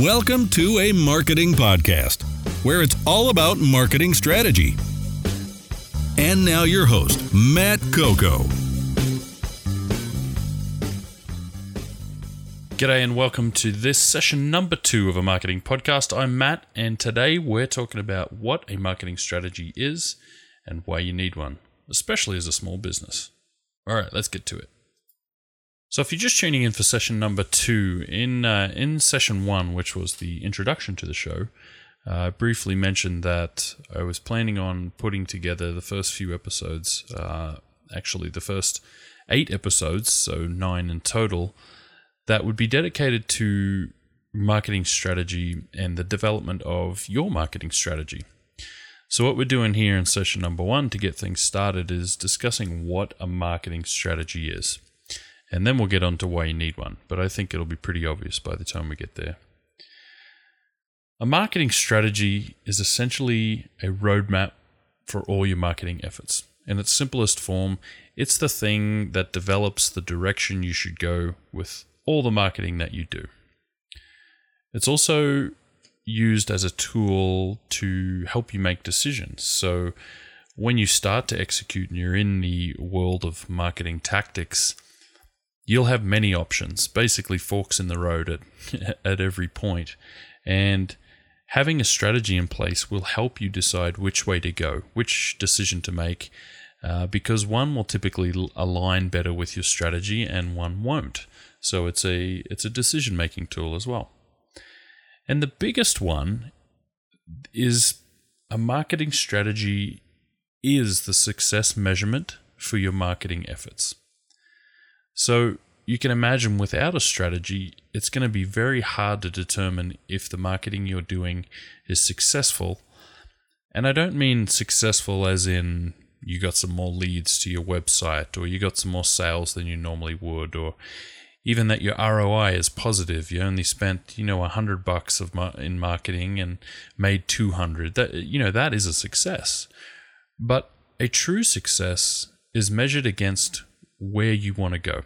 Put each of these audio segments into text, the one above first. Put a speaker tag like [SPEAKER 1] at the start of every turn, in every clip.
[SPEAKER 1] Welcome to a marketing podcast where it's all about marketing strategy. And now, your host, Matt Coco.
[SPEAKER 2] G'day and welcome to this session number two of a marketing podcast. I'm Matt, and today we're talking about what a marketing strategy is and why you need one, especially as a small business. All right, let's get to it. So, if you're just tuning in for session number two, in uh, in session one, which was the introduction to the show, uh, I briefly mentioned that I was planning on putting together the first few episodes, uh, actually the first eight episodes, so nine in total, that would be dedicated to marketing strategy and the development of your marketing strategy. So, what we're doing here in session number one to get things started is discussing what a marketing strategy is. And then we'll get on to why you need one, but I think it'll be pretty obvious by the time we get there. A marketing strategy is essentially a roadmap for all your marketing efforts. In its simplest form, it's the thing that develops the direction you should go with all the marketing that you do. It's also used as a tool to help you make decisions. So when you start to execute and you're in the world of marketing tactics, you'll have many options, basically forks in the road at, at every point. And having a strategy in place will help you decide which way to go, which decision to make, uh, because one will typically align better with your strategy and one won't. So it's a it's a decision making tool as well. And the biggest one is a marketing strategy is the success measurement for your marketing efforts. So you can imagine without a strategy, it's going to be very hard to determine if the marketing you're doing is successful. And I don't mean successful as in you got some more leads to your website or you got some more sales than you normally would or even that your ROI is positive. You only spent, you know, a hundred bucks of in marketing and made 200. That, you know, that is a success. But a true success is measured against where you want to go.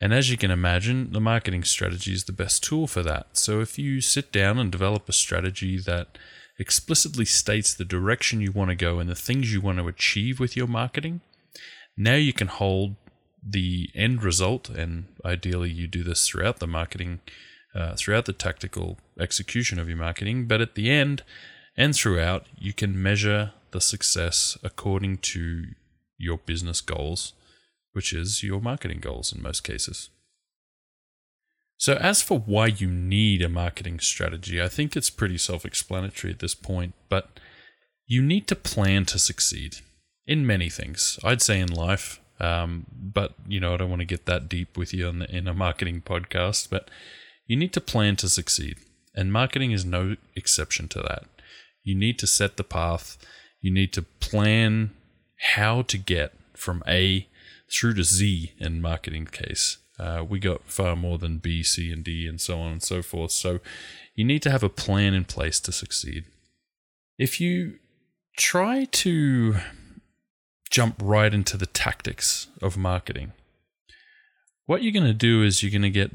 [SPEAKER 2] And as you can imagine, the marketing strategy is the best tool for that. So if you sit down and develop a strategy that explicitly states the direction you want to go and the things you want to achieve with your marketing, now you can hold the end result, and ideally you do this throughout the marketing, uh, throughout the tactical execution of your marketing, but at the end and throughout, you can measure the success according to your business goals, which is your marketing goals in most cases. So, as for why you need a marketing strategy, I think it's pretty self explanatory at this point, but you need to plan to succeed in many things. I'd say in life, um, but you know, I don't want to get that deep with you the, in a marketing podcast. But you need to plan to succeed, and marketing is no exception to that. You need to set the path. You need to plan how to get from A through to Z in marketing case. Uh, we got far more than B, C, and D, and so on and so forth. So you need to have a plan in place to succeed. If you try to jump right into the tactics of marketing. What you're going to do is you're going to get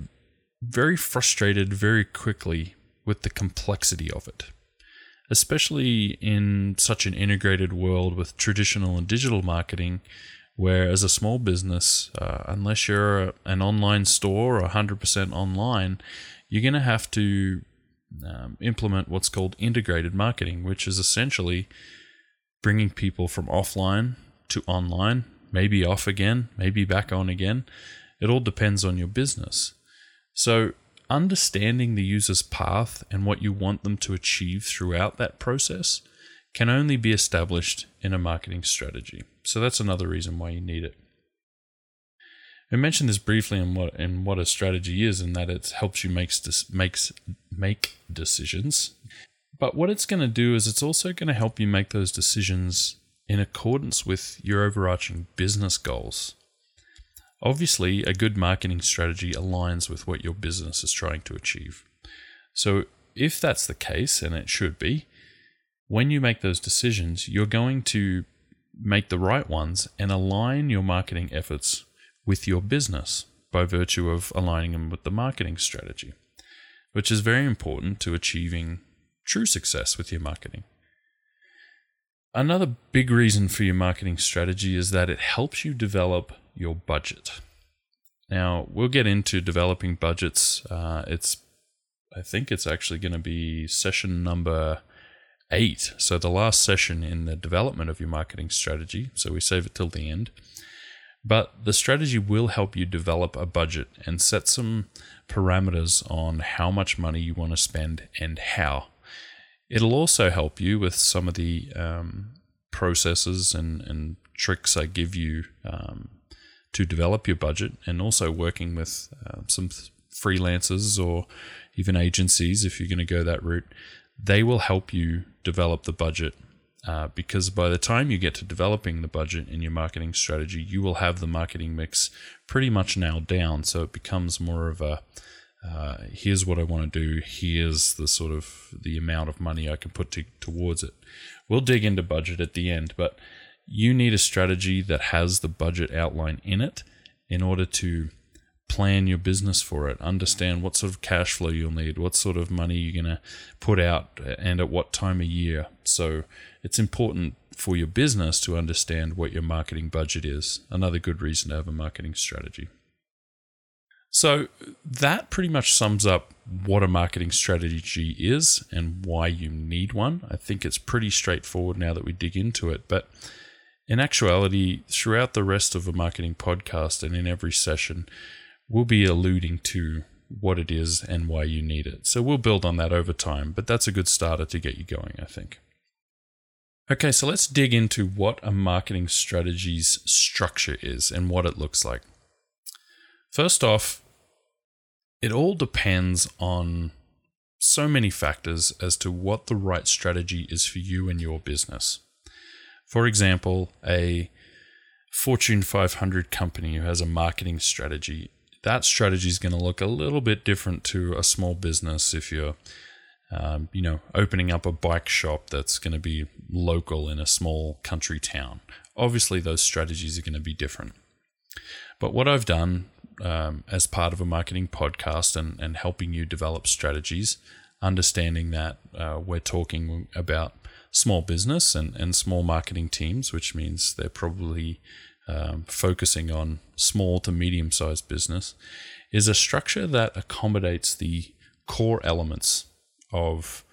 [SPEAKER 2] very frustrated very quickly with the complexity of it, especially in such an integrated world with traditional and digital marketing. Where, as a small business, uh, unless you're an online store or 100% online, you're going to have to um, implement what's called integrated marketing, which is essentially bringing people from offline to online, maybe off again, maybe back on again. It all depends on your business. So, understanding the user's path and what you want them to achieve throughout that process can only be established in a marketing strategy. So, that's another reason why you need it. I mentioned this briefly in what in what a strategy is, and that it helps you makes makes make decisions. But what it's going to do is it's also going to help you make those decisions in accordance with your overarching business goals. Obviously, a good marketing strategy aligns with what your business is trying to achieve. So, if that's the case, and it should be, when you make those decisions, you're going to make the right ones and align your marketing efforts with your business by virtue of aligning them with the marketing strategy. which is very important to achieving true success with your marketing. Another big reason for your marketing strategy is that it helps you develop your budget. Now, we'll get into developing budgets. Uh, it's, I think it's actually going to be session number eight. So, the last session in the development of your marketing strategy. So, we save it till the end. But the strategy will help you develop a budget and set some parameters on how much money you want to spend and how. It'll also help you with some of the um, processes and, and tricks I give you um, to develop your budget, and also working with uh, some freelancers or even agencies if you're going to go that route. They will help you develop the budget uh, because by the time you get to developing the budget in your marketing strategy, you will have the marketing mix pretty much nailed down. So it becomes more of a uh, here's what I want to do. Here's the sort of the amount of money I can put to, towards it. We'll dig into budget at the end, but you need a strategy that has the budget outline in it in order to plan your business for it, understand what sort of cash flow you'll need, what sort of money you're going to put out, and at what time of year. So it's important for your business to understand what your marketing budget is. Another good reason to have a marketing strategy. So that pretty much sums up what a marketing strategy is and why you need one. I think it's pretty straightforward now that we dig into it. But in actuality, throughout the rest of a marketing podcast and in every session, we'll be alluding to what it is and why you need it. So we'll build on that over time, but that's a good starter to get you going, I think. Okay, so let's dig into what a marketing strategy's structure is and what it looks like. First off, it all depends on so many factors as to what the right strategy is for you and your business. For example, a Fortune 500 company who has a marketing strategy, that strategy is going to look a little bit different to a small business if you're um, you know, opening up a bike shop that's going to be local in a small country town. Obviously, those strategies are going to be different. But what I've done um, as part of a marketing podcast and, and helping you develop strategies, understanding that uh, we're talking about small business and, and small marketing teams, which means they're probably um, focusing on small to medium sized business, is a structure that accommodates the core elements of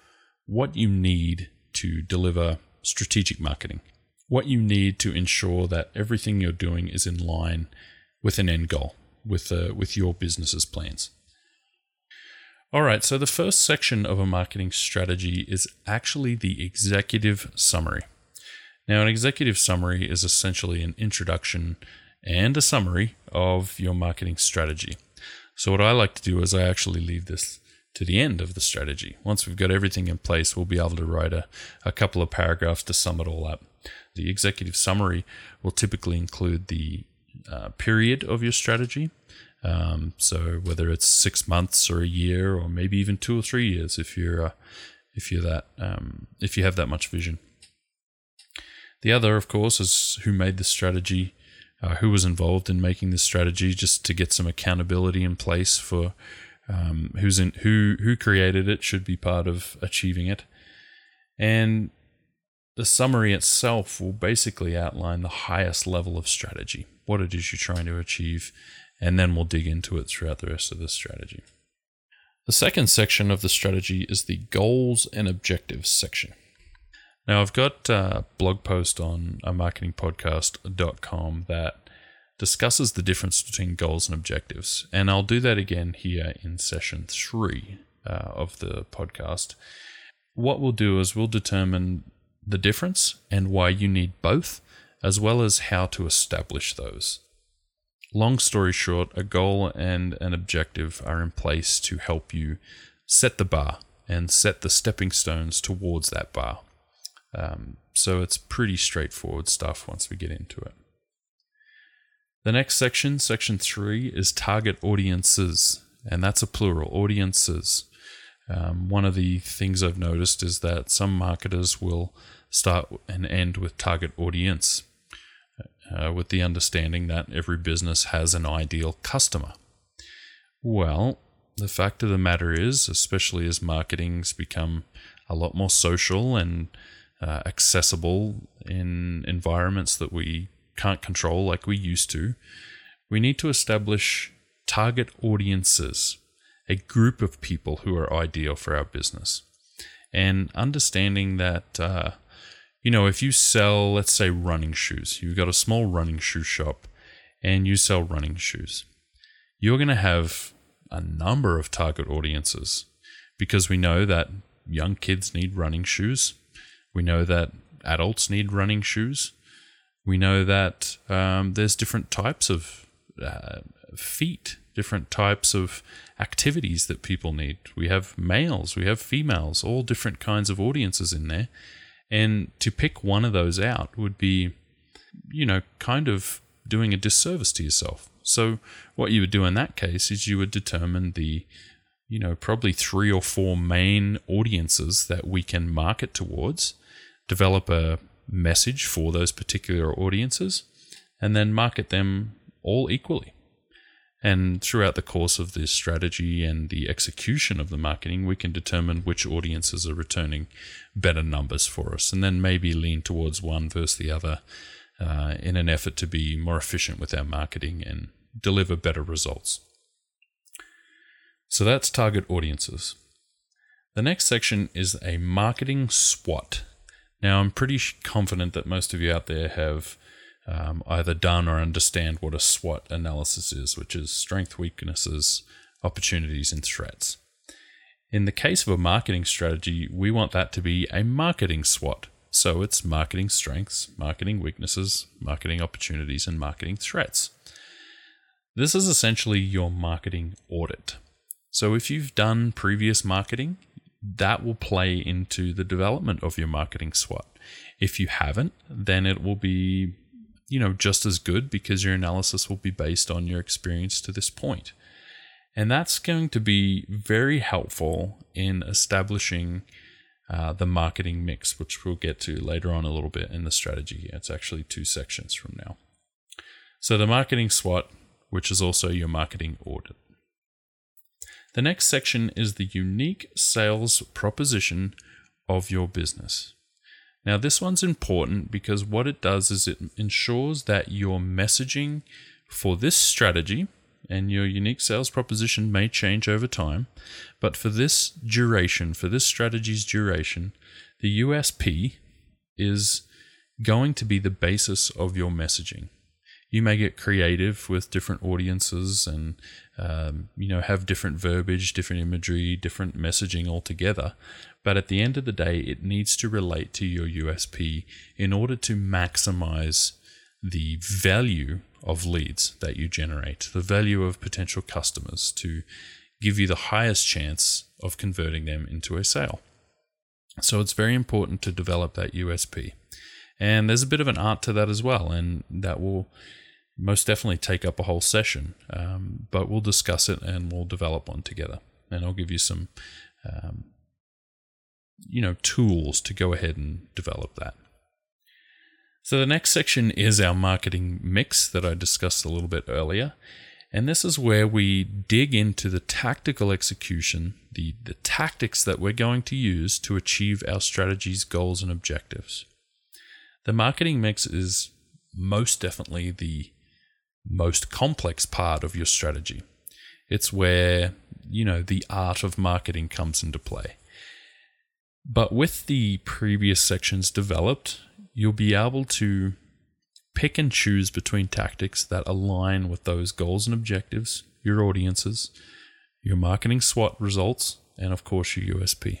[SPEAKER 2] what you need to deliver strategic marketing, what you need to ensure that everything you're doing is in line with an end goal with uh, with your business's plans. All right, so the first section of a marketing strategy is actually the executive summary. Now, an executive summary is essentially an introduction and a summary of your marketing strategy. So, what I like to do is I actually leave this to the end of the strategy. Once we've got everything in place, we'll be able to write a, a couple of paragraphs to sum it all up. The executive summary will typically include the uh, period of your strategy. Um, so whether it's six months or a year or maybe even two or three years, if you're uh, if you're that um, if you have that much vision. The other, of course, is who made the strategy, uh, who was involved in making the strategy, just to get some accountability in place for um, who's in who who created it should be part of achieving it, and the summary itself will basically outline the highest level of strategy what it is you're trying to achieve, and then we'll dig into it throughout the rest of the strategy. The second section of the strategy is the goals and objectives section. Now, I've got a blog post on a marketingpodcast.com that discusses the difference between goals and objectives. And I'll do that again here in session three uh, of the podcast. What we'll do is we'll determine the difference and why you need both as well as how to establish those. Long story short, a goal and an objective are in place to help you set the bar and set the stepping stones towards that bar. Um, so it's pretty straightforward stuff once we get into it. The next section, section three, is target audiences, and that's a plural audiences. Um, one of the things I've noticed is that some marketers will start and end with target audience uh, with the understanding that every business has an ideal customer. Well, the fact of the matter is, especially as marketing's become a lot more social and uh, accessible in environments that we can't control like we used to, we need to establish target audiences, a group of people who are ideal for our business. And understanding that, uh, you know, if you sell, let's say, running shoes, you've got a small running shoe shop and you sell running shoes, you're going to have a number of target audiences because we know that young kids need running shoes. We know that adults need running shoes. We know that um, there's different types of uh, feet, different types of activities that people need. We have males, we have females, all different kinds of audiences in there. And to pick one of those out would be, you know, kind of doing a disservice to yourself. So, what you would do in that case is you would determine the, you know, probably three or four main audiences that we can market towards, develop a message for those particular audiences, and then market them all equally. And throughout the course of this strategy and the execution of the marketing, we can determine which audiences are returning better numbers for us, and then maybe lean towards one versus the other uh, in an effort to be more efficient with our marketing and deliver better results. So that's target audiences. The next section is a marketing SWOT. Now, I'm pretty confident that most of you out there have um, either done or understand what a SWOT analysis is, which is strength, weaknesses, opportunities, and threats. In the case of a marketing strategy, we want that to be a marketing SWOT. So it's marketing strengths, marketing weaknesses, marketing opportunities, and marketing threats. This is essentially your marketing audit. So if you've done previous marketing, that will play into the development of your marketing SWOT. If you haven't, then it will be you know, just as good because your analysis will be based on your experience to this point. And that's going to be very helpful in establishing uh, the marketing mix, which we'll get to later on a little bit in the strategy. It's actually two sections from now. So, the marketing SWOT, which is also your marketing audit. The next section is the unique sales proposition of your business. Now, this one's important because what it does is it ensures that your messaging for this strategy and your unique sales proposition may change over time, but for this duration, for this strategy's duration, the USP is going to be the basis of your messaging you may get creative with different audiences and um, you know have different verbiage different imagery different messaging altogether. But at the end of the day it needs to relate to your usp in order to maximize the value of leads that you generate the value of potential customers to give you the highest chance of converting them into a sale. So it's very important to develop that usp and there's a bit of an art to that as well and that will most definitely take up a whole session, um, but we'll discuss it and we'll develop one together. And I'll give you some, um, you know, tools to go ahead and develop that. So the next section is our marketing mix that I discussed a little bit earlier. And this is where we dig into the tactical execution, the, the tactics that we're going to use to achieve our strategy's goals and objectives. The marketing mix is most definitely the most complex part of your strategy. It's where, you know, the art of marketing comes into play. But with the previous sections developed, you'll be able to pick and choose between tactics that align with those goals and objectives, your audiences, your marketing SWOT results, and of course your USP.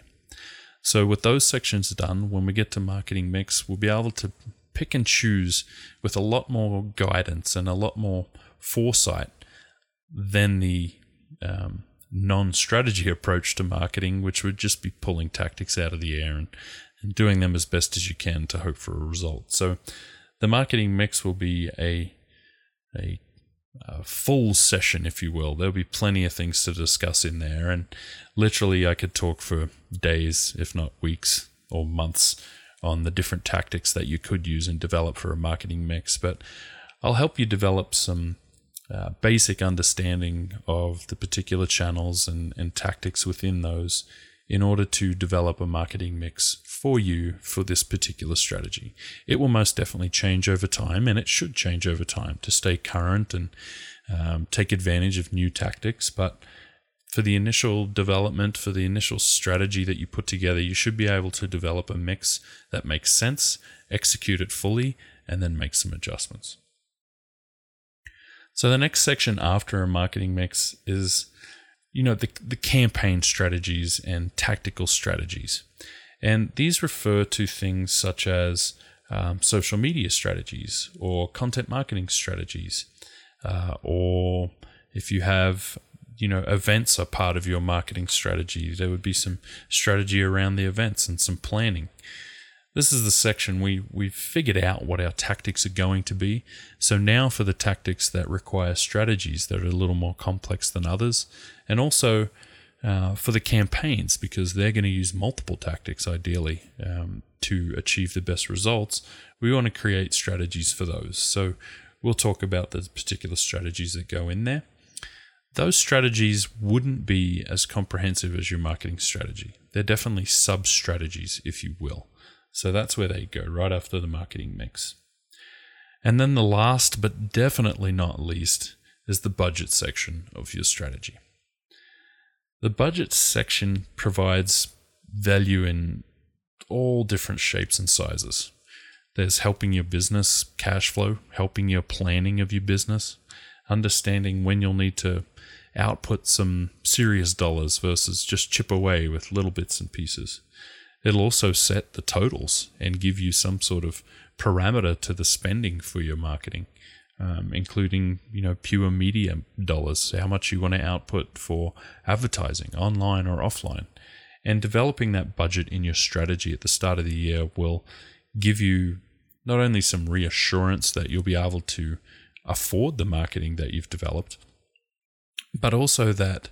[SPEAKER 2] So, with those sections done, when we get to marketing mix, we'll be able to pick and choose with a lot more guidance and a lot more foresight than the um, non strategy approach to marketing, which would just be pulling tactics out of the air and, and doing them as best as you can to hope for a result. So the marketing mix will be a, a, a full session, if you will. There'll be plenty of things to discuss in there. And literally, I could talk for days, if not weeks or months on the different tactics that you could use and develop for a marketing mix. But I'll help you develop some uh, basic understanding of the particular channels and, and tactics within those in order to develop a marketing mix for you for this particular strategy. It will most definitely change over time, and it should change over time to stay current and um, take advantage of new tactics. But for the initial development, for the initial strategy that you put together, you should be able to develop a mix that makes sense, execute it fully, and then make some adjustments. So the next section after a marketing mix is, you know, the, the campaign strategies and tactical strategies. And these refer to things such as um, social media strategies or content marketing strategies, uh, or if you have, you know, events are part of your marketing strategy, there would be some strategy around the events and some planning. This is the section we we've figured out what our tactics are going to be. So now for the tactics that require strategies that are a little more complex than others, and also uh, for the campaigns because they're going to use multiple tactics ideally um, to achieve the best results. We want to create strategies for those. So we'll talk about the particular strategies that go in there. Those strategies wouldn't be as comprehensive as your marketing strategy. They're definitely sub strategies, if you will. So that's where they go, right after the marketing mix. And then the last, but definitely not least, is the budget section of your strategy. The budget section provides value in all different shapes and sizes. There's helping your business cash flow, helping your planning of your business, understanding when you'll need to output some serious dollars versus just chip away with little bits and pieces. It'll also set the totals and give you some sort of parameter to the spending for your marketing, um, including you know pure media dollars, how much you want to output for advertising, online or offline. And developing that budget in your strategy at the start of the year will give you not only some reassurance that you'll be able to afford the marketing that you've developed, but also that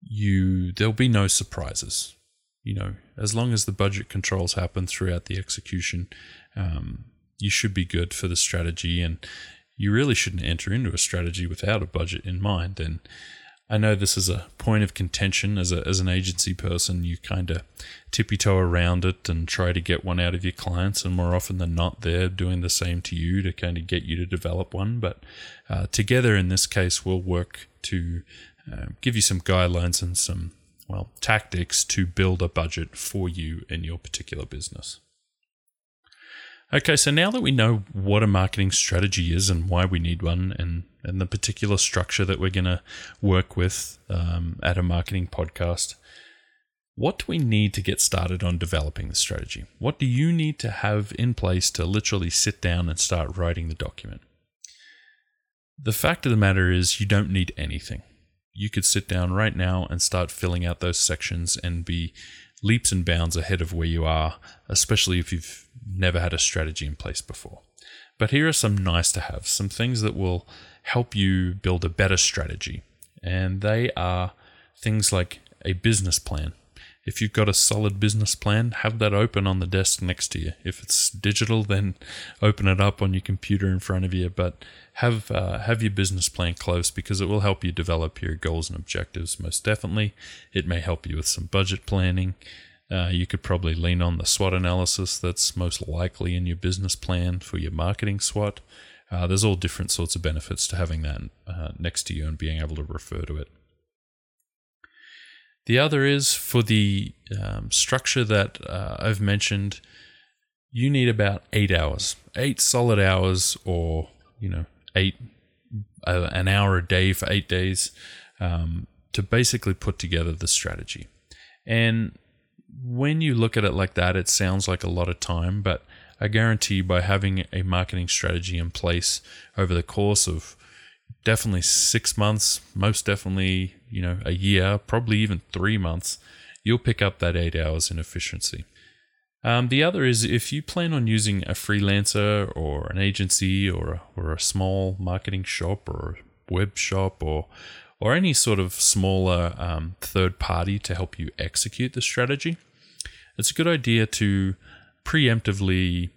[SPEAKER 2] you there'll be no surprises you know, as long as the budget controls happen throughout the execution, um, you should be good for the strategy. And you really shouldn't enter into a strategy without a budget in mind. And I know this is a point of contention as a as an agency person. You kind of tippy toe around it and try to get one out of your clients, and more often than not, they're doing the same to you to kind of get you to develop one. But uh, together, in this case, we'll work to uh, give you some guidelines and some well, tactics to build a budget for you in your particular business. Okay, so now that we know what a marketing strategy is and why we need one, and, and the particular structure that we're going to work with um, at a marketing podcast, what do we need to get started on developing the strategy? What do you need to have in place to literally sit down and start writing the document? The fact of the matter is, you don't need anything you could sit down right now and start filling out those sections and be leaps and bounds ahead of where you are, especially if you've never had a strategy in place before. But here are some nice to have, some things that will help you build a better strategy. And they are things like a business plan. If you've got a solid business plan, have that open on the desk next to you. If it's digital, then open it up on your computer in front of you. But have uh, have your business plan close because it will help you develop your goals and objectives. Most definitely, it may help you with some budget planning. Uh, you could probably lean on the SWOT analysis that's most likely in your business plan for your marketing SWOT. Uh, there's all different sorts of benefits to having that uh, next to you and being able to refer to it. The other is for the um, structure that uh, I've mentioned, you need about eight hours, eight solid hours, or you know, eight uh, an hour a day for eight days um, to basically put together the strategy. And when you look at it like that, it sounds like a lot of time, but I guarantee by having a marketing strategy in place over the course of definitely six months, most definitely, you know, a year, probably even three months, you'll pick up that eight hours in efficiency. Um, the other is if you plan on using a freelancer or an agency or a, or a small marketing shop or web shop or or any sort of smaller um, third party to help you execute the strategy, it's a good idea to preemptively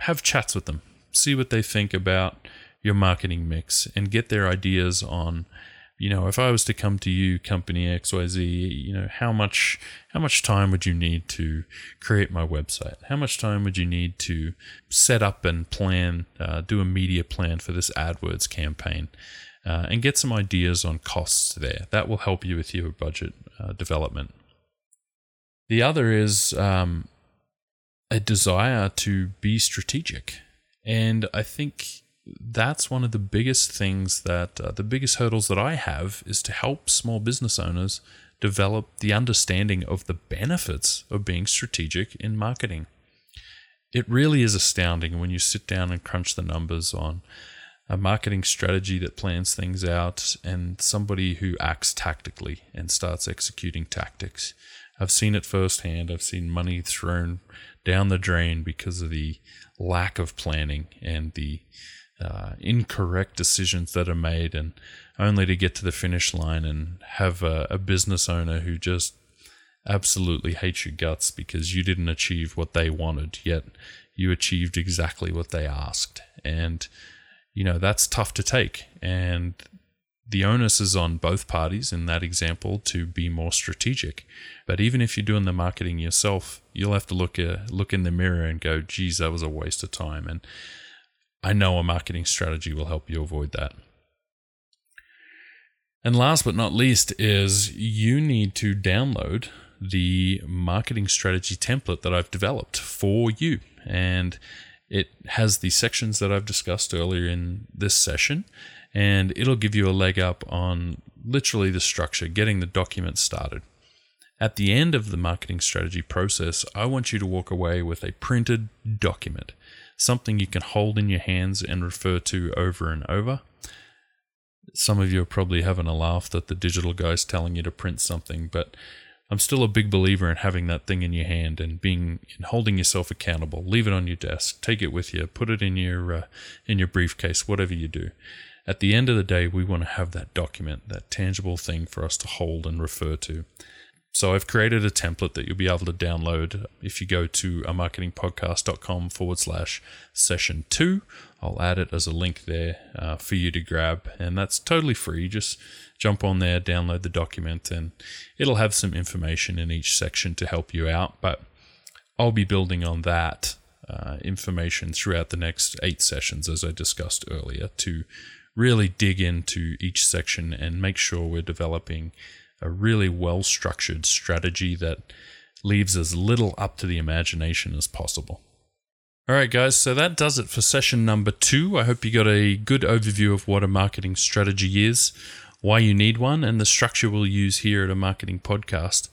[SPEAKER 2] have chats with them, see what they think about your marketing mix and get their ideas on you know, if I was to come to you, company XYZ, you know, how much how much time would you need to create my website? How much time would you need to set up and plan, uh, do a media plan for this AdWords campaign, uh, and get some ideas on costs there? That will help you with your budget uh, development. The other is um, a desire to be strategic, and I think that's one of the biggest things that uh, the biggest hurdles that I have is to help small business owners develop the understanding of the benefits of being strategic in marketing. It really is astounding when you sit down and crunch the numbers on a marketing strategy that plans things out and somebody who acts tactically and starts executing tactics. I've seen it firsthand. I've seen money thrown down the drain because of the lack of planning and the uh, incorrect decisions that are made, and only to get to the finish line and have a, a business owner who just absolutely hates your guts because you didn't achieve what they wanted, yet you achieved exactly what they asked. And, you know, that's tough to take. And the onus is on both parties in that example to be more strategic. But even if you're doing the marketing yourself, you'll have to look uh, look in the mirror and go, "Geez, that was a waste of time." And I know a marketing strategy will help you avoid that. And last but not least is you need to download the marketing strategy template that I've developed for you. And it has the sections that I've discussed earlier in this session, and it'll give you a leg up on literally the structure, getting the document started. At the end of the marketing strategy process, I want you to walk away with a printed document something you can hold in your hands and refer to over and over. Some of you are probably having a laugh that the digital guy's telling you to print something, but I'm still a big believer in having that thing in your hand and being and holding yourself accountable. Leave it on your desk, take it with you, put it in your uh, in your briefcase, whatever you do. At the end of the day, we want to have that document, that tangible thing for us to hold and refer to. So I've created a template that you'll be able to download if you go to a marketingpodcast.com forward slash session two. I'll add it as a link there uh, for you to grab, and that's totally free. Just jump on there, download the document, and it'll have some information in each section to help you out. But I'll be building on that uh, information throughout the next eight sessions, as I discussed earlier, to really dig into each section and make sure we're developing a really well structured strategy that leaves as little up to the imagination as possible. All right, guys, so that does it for session number two. I hope you got a good overview of what a marketing strategy is, why you need one, and the structure we'll use here at a marketing podcast.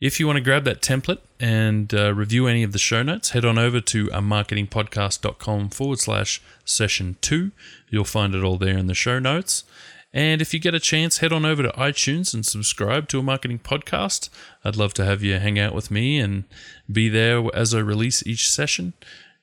[SPEAKER 2] If you want to grab that template and uh, review any of the show notes, head on over to a marketingpodcast.com forward slash session two. You'll find it all there in the show notes. And if you get a chance, head on over to iTunes and subscribe to a marketing podcast. I'd love to have you hang out with me and be there as I release each session.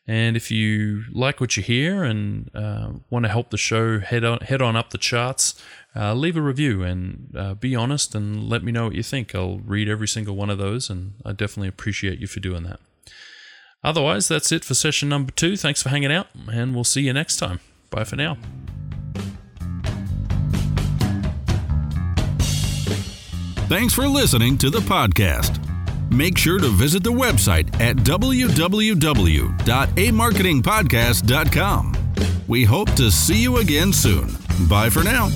[SPEAKER 2] And if you like what you hear and uh, want to help the show head on head on up the charts, uh, leave a review and uh, be honest and let me know what you think. I'll read every single one of those, and I definitely appreciate you for doing that. Otherwise, that's it for session number two. Thanks for hanging out, and we'll see you next time. Bye for now.
[SPEAKER 1] Thanks for listening to the podcast. Make sure to visit the website at www.amarketingpodcast.com. We hope to see you again soon. Bye for now.